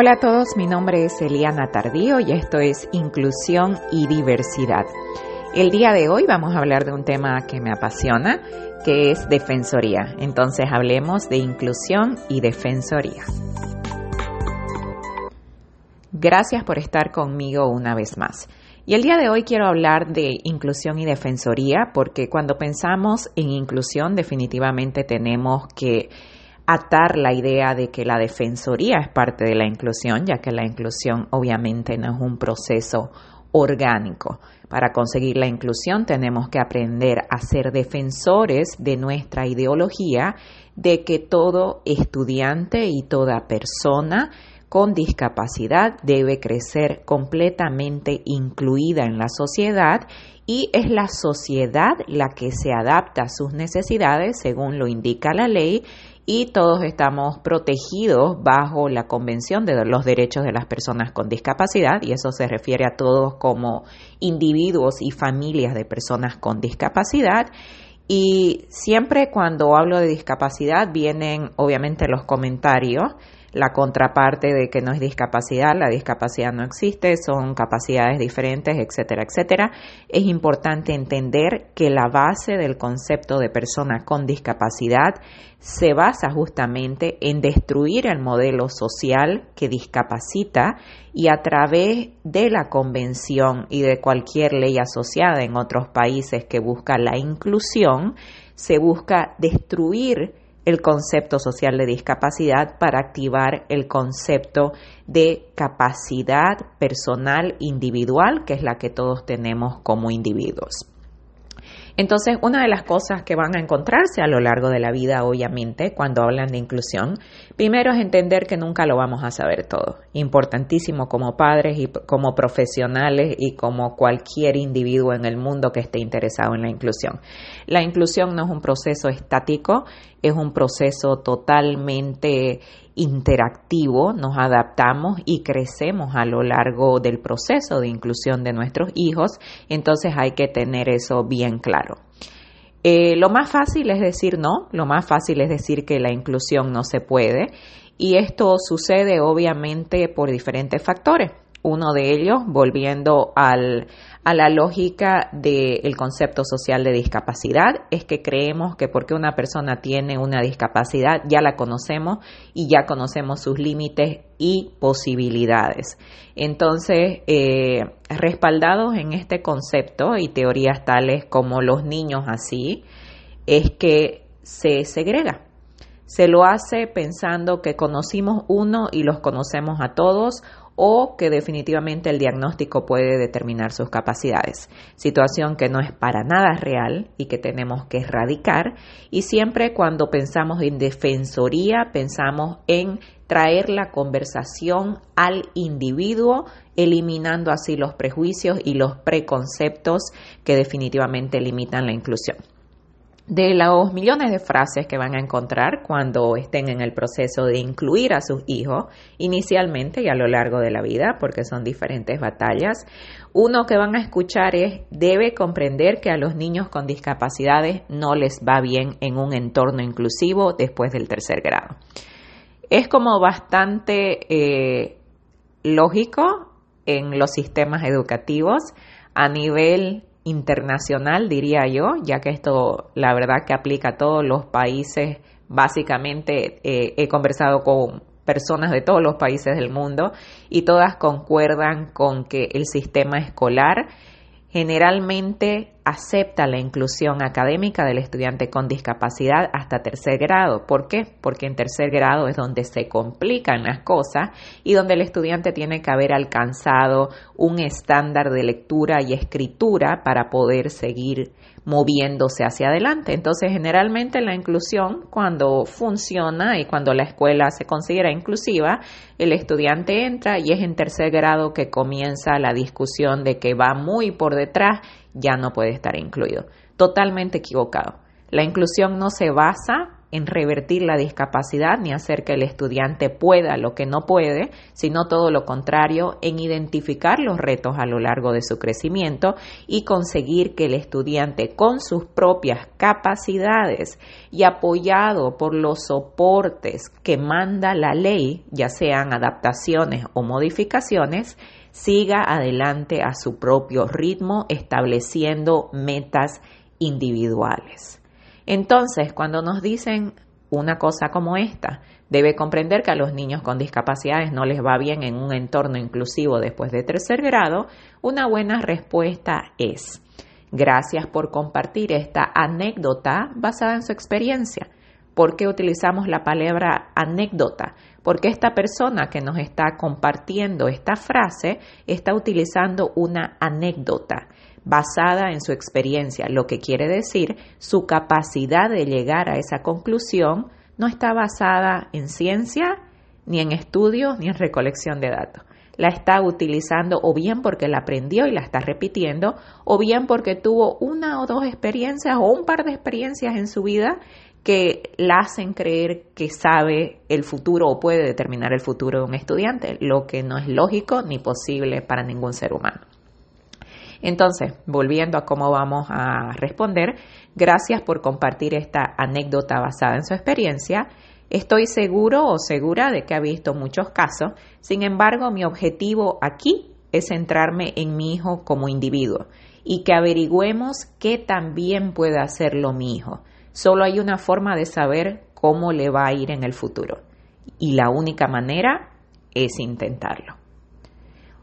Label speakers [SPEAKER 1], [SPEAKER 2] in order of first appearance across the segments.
[SPEAKER 1] Hola a todos, mi nombre es Eliana Tardío y esto es Inclusión y Diversidad. El día de hoy vamos a hablar de un tema que me apasiona, que es defensoría. Entonces hablemos de inclusión y defensoría. Gracias por estar conmigo una vez más. Y el día de hoy quiero hablar de inclusión y defensoría porque cuando pensamos en inclusión definitivamente tenemos que atar la idea de que la defensoría es parte de la inclusión, ya que la inclusión obviamente no es un proceso orgánico. Para conseguir la inclusión tenemos que aprender a ser defensores de nuestra ideología de que todo estudiante y toda persona con discapacidad debe crecer completamente incluida en la sociedad y es la sociedad la que se adapta a sus necesidades según lo indica la ley y todos estamos protegidos bajo la Convención de los Derechos de las Personas con Discapacidad y eso se refiere a todos como individuos y familias de personas con discapacidad. Y siempre cuando hablo de discapacidad vienen obviamente los comentarios la contraparte de que no es discapacidad, la discapacidad no existe, son capacidades diferentes, etcétera, etcétera. Es importante entender que la base del concepto de persona con discapacidad se basa justamente en destruir el modelo social que discapacita y a través de la convención y de cualquier ley asociada en otros países que busca la inclusión, se busca destruir el concepto social de discapacidad para activar el concepto de capacidad personal individual, que es la que todos tenemos como individuos. Entonces, una de las cosas que van a encontrarse a lo largo de la vida, obviamente, cuando hablan de inclusión, primero es entender que nunca lo vamos a saber todo. Importantísimo como padres y como profesionales y como cualquier individuo en el mundo que esté interesado en la inclusión. La inclusión no es un proceso estático, es un proceso totalmente interactivo, nos adaptamos y crecemos a lo largo del proceso de inclusión de nuestros hijos, entonces hay que tener eso bien claro. Eh, lo más fácil es decir no, lo más fácil es decir que la inclusión no se puede y esto sucede obviamente por diferentes factores. Uno de ellos, volviendo al, a la lógica del concepto social de discapacidad, es que creemos que porque una persona tiene una discapacidad ya la conocemos y ya conocemos sus límites y posibilidades. Entonces, eh, respaldados en este concepto y teorías tales como los niños así, es que se segrega. Se lo hace pensando que conocimos uno y los conocemos a todos o que definitivamente el diagnóstico puede determinar sus capacidades, situación que no es para nada real y que tenemos que erradicar y siempre cuando pensamos en defensoría pensamos en traer la conversación al individuo, eliminando así los prejuicios y los preconceptos que definitivamente limitan la inclusión. De los millones de frases que van a encontrar cuando estén en el proceso de incluir a sus hijos, inicialmente y a lo largo de la vida, porque son diferentes batallas, uno que van a escuchar es, debe comprender que a los niños con discapacidades no les va bien en un entorno inclusivo después del tercer grado. Es como bastante eh, lógico en los sistemas educativos a nivel internacional, diría yo, ya que esto la verdad que aplica a todos los países. Básicamente eh, he conversado con personas de todos los países del mundo y todas concuerdan con que el sistema escolar generalmente acepta la inclusión académica del estudiante con discapacidad hasta tercer grado. ¿Por qué? Porque en tercer grado es donde se complican las cosas y donde el estudiante tiene que haber alcanzado un estándar de lectura y escritura para poder seguir moviéndose hacia adelante. Entonces, generalmente la inclusión, cuando funciona y cuando la escuela se considera inclusiva, el estudiante entra y es en tercer grado que comienza la discusión de que va muy por detrás, ya no puede estar incluido. Totalmente equivocado. La inclusión no se basa en revertir la discapacidad ni hacer que el estudiante pueda lo que no puede, sino todo lo contrario, en identificar los retos a lo largo de su crecimiento y conseguir que el estudiante con sus propias capacidades y apoyado por los soportes que manda la ley, ya sean adaptaciones o modificaciones, siga adelante a su propio ritmo estableciendo metas individuales. Entonces, cuando nos dicen una cosa como esta, debe comprender que a los niños con discapacidades no les va bien en un entorno inclusivo después de tercer grado, una buena respuesta es, gracias por compartir esta anécdota basada en su experiencia. ¿Por qué utilizamos la palabra anécdota? Porque esta persona que nos está compartiendo esta frase está utilizando una anécdota basada en su experiencia, lo que quiere decir su capacidad de llegar a esa conclusión no está basada en ciencia, ni en estudios, ni en recolección de datos. La está utilizando o bien porque la aprendió y la está repitiendo, o bien porque tuvo una o dos experiencias o un par de experiencias en su vida que la hacen creer que sabe el futuro o puede determinar el futuro de un estudiante, lo que no es lógico ni posible para ningún ser humano. Entonces, volviendo a cómo vamos a responder, gracias por compartir esta anécdota basada en su experiencia. Estoy seguro o segura de que ha visto muchos casos, sin embargo, mi objetivo aquí es centrarme en mi hijo como individuo y que averigüemos qué también puede hacerlo mi hijo. Solo hay una forma de saber cómo le va a ir en el futuro y la única manera es intentarlo.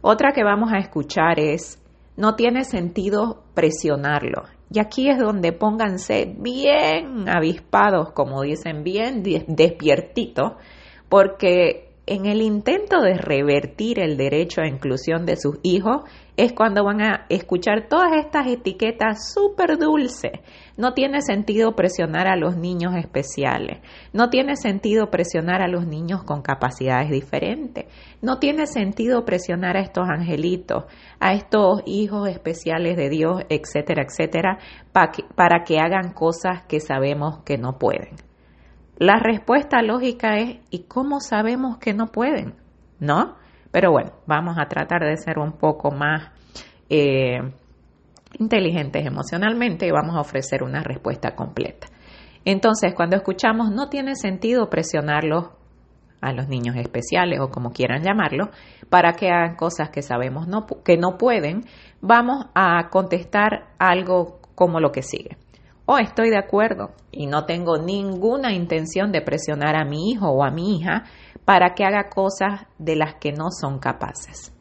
[SPEAKER 1] Otra que vamos a escuchar es no tiene sentido presionarlo. Y aquí es donde pónganse bien avispados, como dicen, bien despiertitos, porque en el intento de revertir el derecho a inclusión de sus hijos es cuando van a escuchar todas estas etiquetas súper dulces. No tiene sentido presionar a los niños especiales, no tiene sentido presionar a los niños con capacidades diferentes, no tiene sentido presionar a estos angelitos, a estos hijos especiales de Dios, etcétera, etcétera, para que hagan cosas que sabemos que no pueden. La respuesta lógica es, ¿y cómo sabemos que no pueden? ¿No? Pero bueno, vamos a tratar de ser un poco más eh, inteligentes emocionalmente y vamos a ofrecer una respuesta completa. Entonces, cuando escuchamos no tiene sentido presionarlos a los niños especiales o como quieran llamarlo, para que hagan cosas que sabemos que no pueden, vamos a contestar algo como lo que sigue o estoy de acuerdo y no tengo ninguna intención de presionar a mi hijo o a mi hija para que haga cosas de las que no son capaces.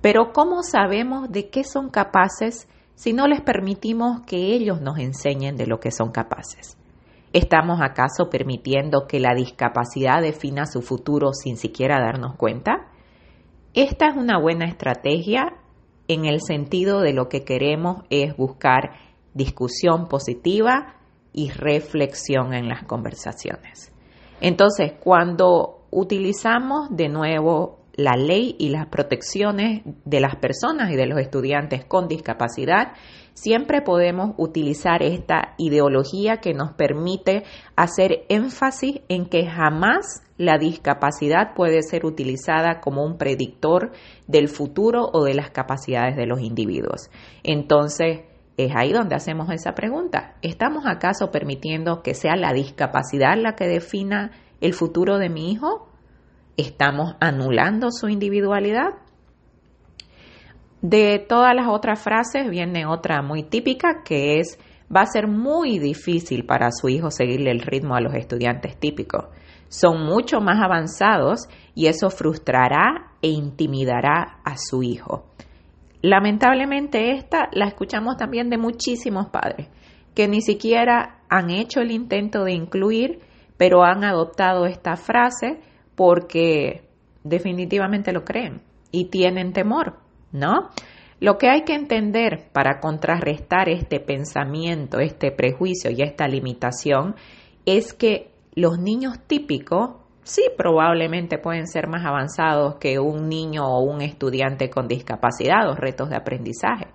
[SPEAKER 1] Pero ¿cómo sabemos de qué son capaces si no les permitimos que ellos nos enseñen de lo que son capaces? ¿Estamos acaso permitiendo que la discapacidad defina su futuro sin siquiera darnos cuenta? Esta es una buena estrategia en el sentido de lo que queremos es buscar discusión positiva y reflexión en las conversaciones. Entonces, cuando utilizamos de nuevo la ley y las protecciones de las personas y de los estudiantes con discapacidad, siempre podemos utilizar esta ideología que nos permite hacer énfasis en que jamás la discapacidad puede ser utilizada como un predictor del futuro o de las capacidades de los individuos. Entonces, es ahí donde hacemos esa pregunta. ¿Estamos acaso permitiendo que sea la discapacidad la que defina el futuro de mi hijo? ¿Estamos anulando su individualidad? De todas las otras frases viene otra muy típica que es va a ser muy difícil para su hijo seguirle el ritmo a los estudiantes típicos. Son mucho más avanzados y eso frustrará e intimidará a su hijo. Lamentablemente esta la escuchamos también de muchísimos padres que ni siquiera han hecho el intento de incluir, pero han adoptado esta frase porque definitivamente lo creen y tienen temor, ¿no? Lo que hay que entender para contrarrestar este pensamiento, este prejuicio y esta limitación es que los niños típicos sí probablemente pueden ser más avanzados que un niño o un estudiante con discapacidad o retos de aprendizaje.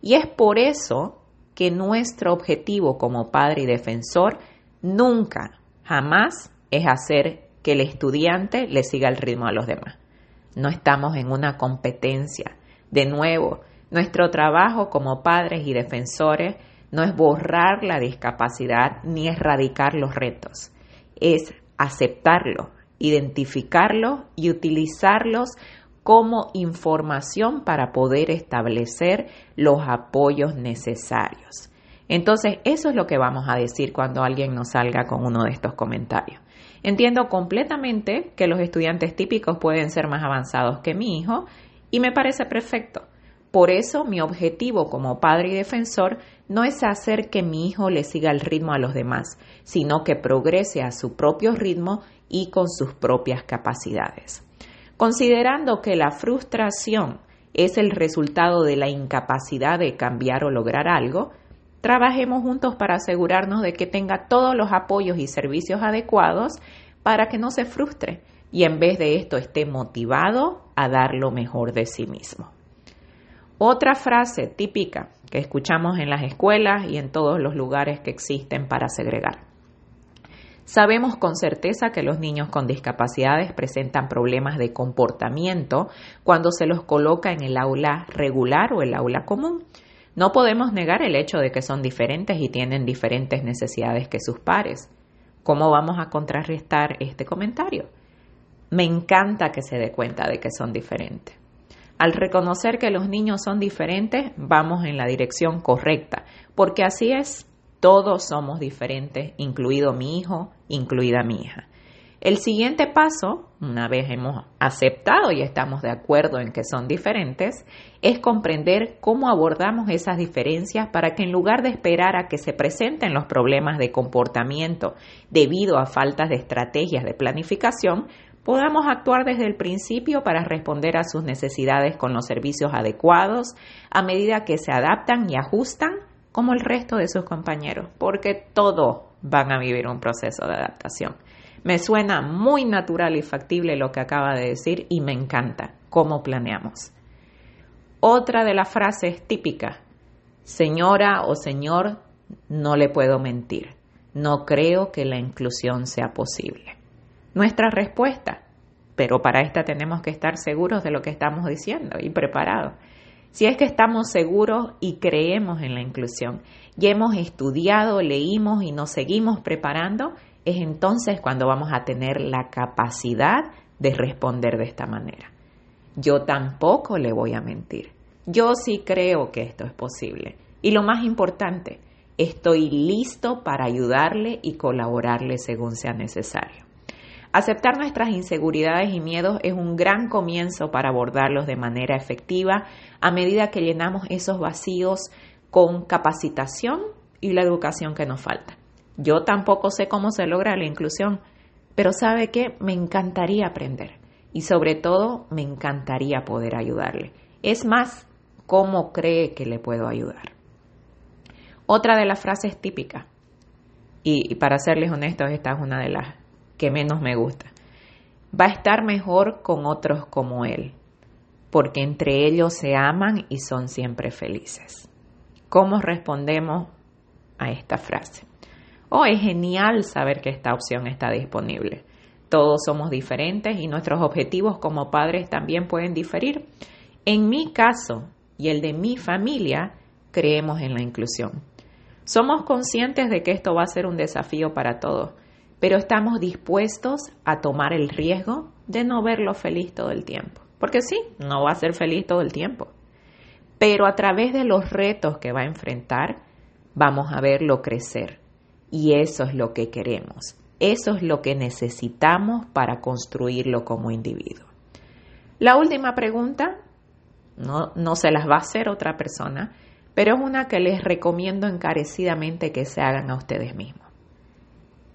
[SPEAKER 1] Y es por eso que nuestro objetivo como padre y defensor nunca, jamás es hacer que el estudiante le siga el ritmo a los demás. No estamos en una competencia. De nuevo, nuestro trabajo como padres y defensores no es borrar la discapacidad ni erradicar los retos, es aceptarlo, identificarlo y utilizarlos como información para poder establecer los apoyos necesarios. Entonces, eso es lo que vamos a decir cuando alguien nos salga con uno de estos comentarios. Entiendo completamente que los estudiantes típicos pueden ser más avanzados que mi hijo y me parece perfecto. Por eso mi objetivo como padre y defensor no es hacer que mi hijo le siga el ritmo a los demás, sino que progrese a su propio ritmo y con sus propias capacidades. Considerando que la frustración es el resultado de la incapacidad de cambiar o lograr algo, trabajemos juntos para asegurarnos de que tenga todos los apoyos y servicios adecuados para que no se frustre y en vez de esto esté motivado a dar lo mejor de sí mismo. Otra frase típica que escuchamos en las escuelas y en todos los lugares que existen para segregar. Sabemos con certeza que los niños con discapacidades presentan problemas de comportamiento cuando se los coloca en el aula regular o el aula común. No podemos negar el hecho de que son diferentes y tienen diferentes necesidades que sus pares. ¿Cómo vamos a contrarrestar este comentario? Me encanta que se dé cuenta de que son diferentes. Al reconocer que los niños son diferentes, vamos en la dirección correcta, porque así es, todos somos diferentes, incluido mi hijo, incluida mi hija. El siguiente paso, una vez hemos aceptado y estamos de acuerdo en que son diferentes, es comprender cómo abordamos esas diferencias para que en lugar de esperar a que se presenten los problemas de comportamiento debido a faltas de estrategias de planificación, podamos actuar desde el principio para responder a sus necesidades con los servicios adecuados a medida que se adaptan y ajustan como el resto de sus compañeros, porque todos van a vivir un proceso de adaptación. Me suena muy natural y factible lo que acaba de decir y me encanta cómo planeamos. Otra de las frases típicas, señora o señor, no le puedo mentir, no creo que la inclusión sea posible nuestra respuesta. Pero para esta tenemos que estar seguros de lo que estamos diciendo y preparados. Si es que estamos seguros y creemos en la inclusión y hemos estudiado, leímos y nos seguimos preparando, es entonces cuando vamos a tener la capacidad de responder de esta manera. Yo tampoco le voy a mentir. Yo sí creo que esto es posible. Y lo más importante, estoy listo para ayudarle y colaborarle según sea necesario. Aceptar nuestras inseguridades y miedos es un gran comienzo para abordarlos de manera efectiva a medida que llenamos esos vacíos con capacitación y la educación que nos falta. Yo tampoco sé cómo se logra la inclusión, pero sabe que me encantaría aprender y sobre todo me encantaría poder ayudarle. Es más, ¿cómo cree que le puedo ayudar? Otra de las frases típicas, y, para serles honestos, esta es una de las que menos me gusta. Va a estar mejor con otros como él, porque entre ellos se aman y son siempre felices. ¿Cómo respondemos a esta frase? Oh, es genial saber que esta opción está disponible. Todos somos diferentes y nuestros objetivos como padres también pueden diferir. En mi caso y el de mi familia, creemos en la inclusión. Somos conscientes de que esto va a ser un desafío para todos pero estamos dispuestos a tomar el riesgo de no verlo feliz todo el tiempo. Porque sí, no va a ser feliz todo el tiempo. Pero a través de los retos que va a enfrentar, vamos a verlo crecer. Y eso es lo que queremos. Eso es lo que necesitamos para construirlo como individuo. La última pregunta, no, no se las va a hacer otra persona, pero es una que les recomiendo encarecidamente que se hagan a ustedes mismos.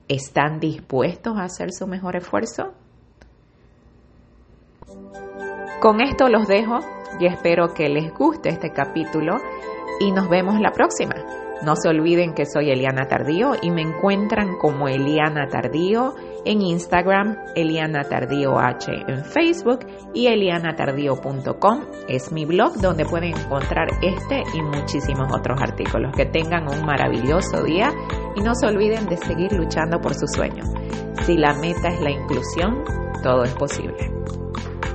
[SPEAKER 1] ¿Están dispuestos a hacer su mejor esfuerzo? Con esto los dejo y espero que les guste este capítulo y nos vemos la próxima. No se olviden que soy Eliana Tardío y me encuentran como Eliana Tardío en Instagram, Eliana Tardío H en Facebook y elianatardío.com es mi blog donde pueden encontrar este y muchísimos otros artículos. Que tengan un maravilloso día y no se olviden de seguir luchando por sus sueños. Si la meta es la inclusión, todo es posible.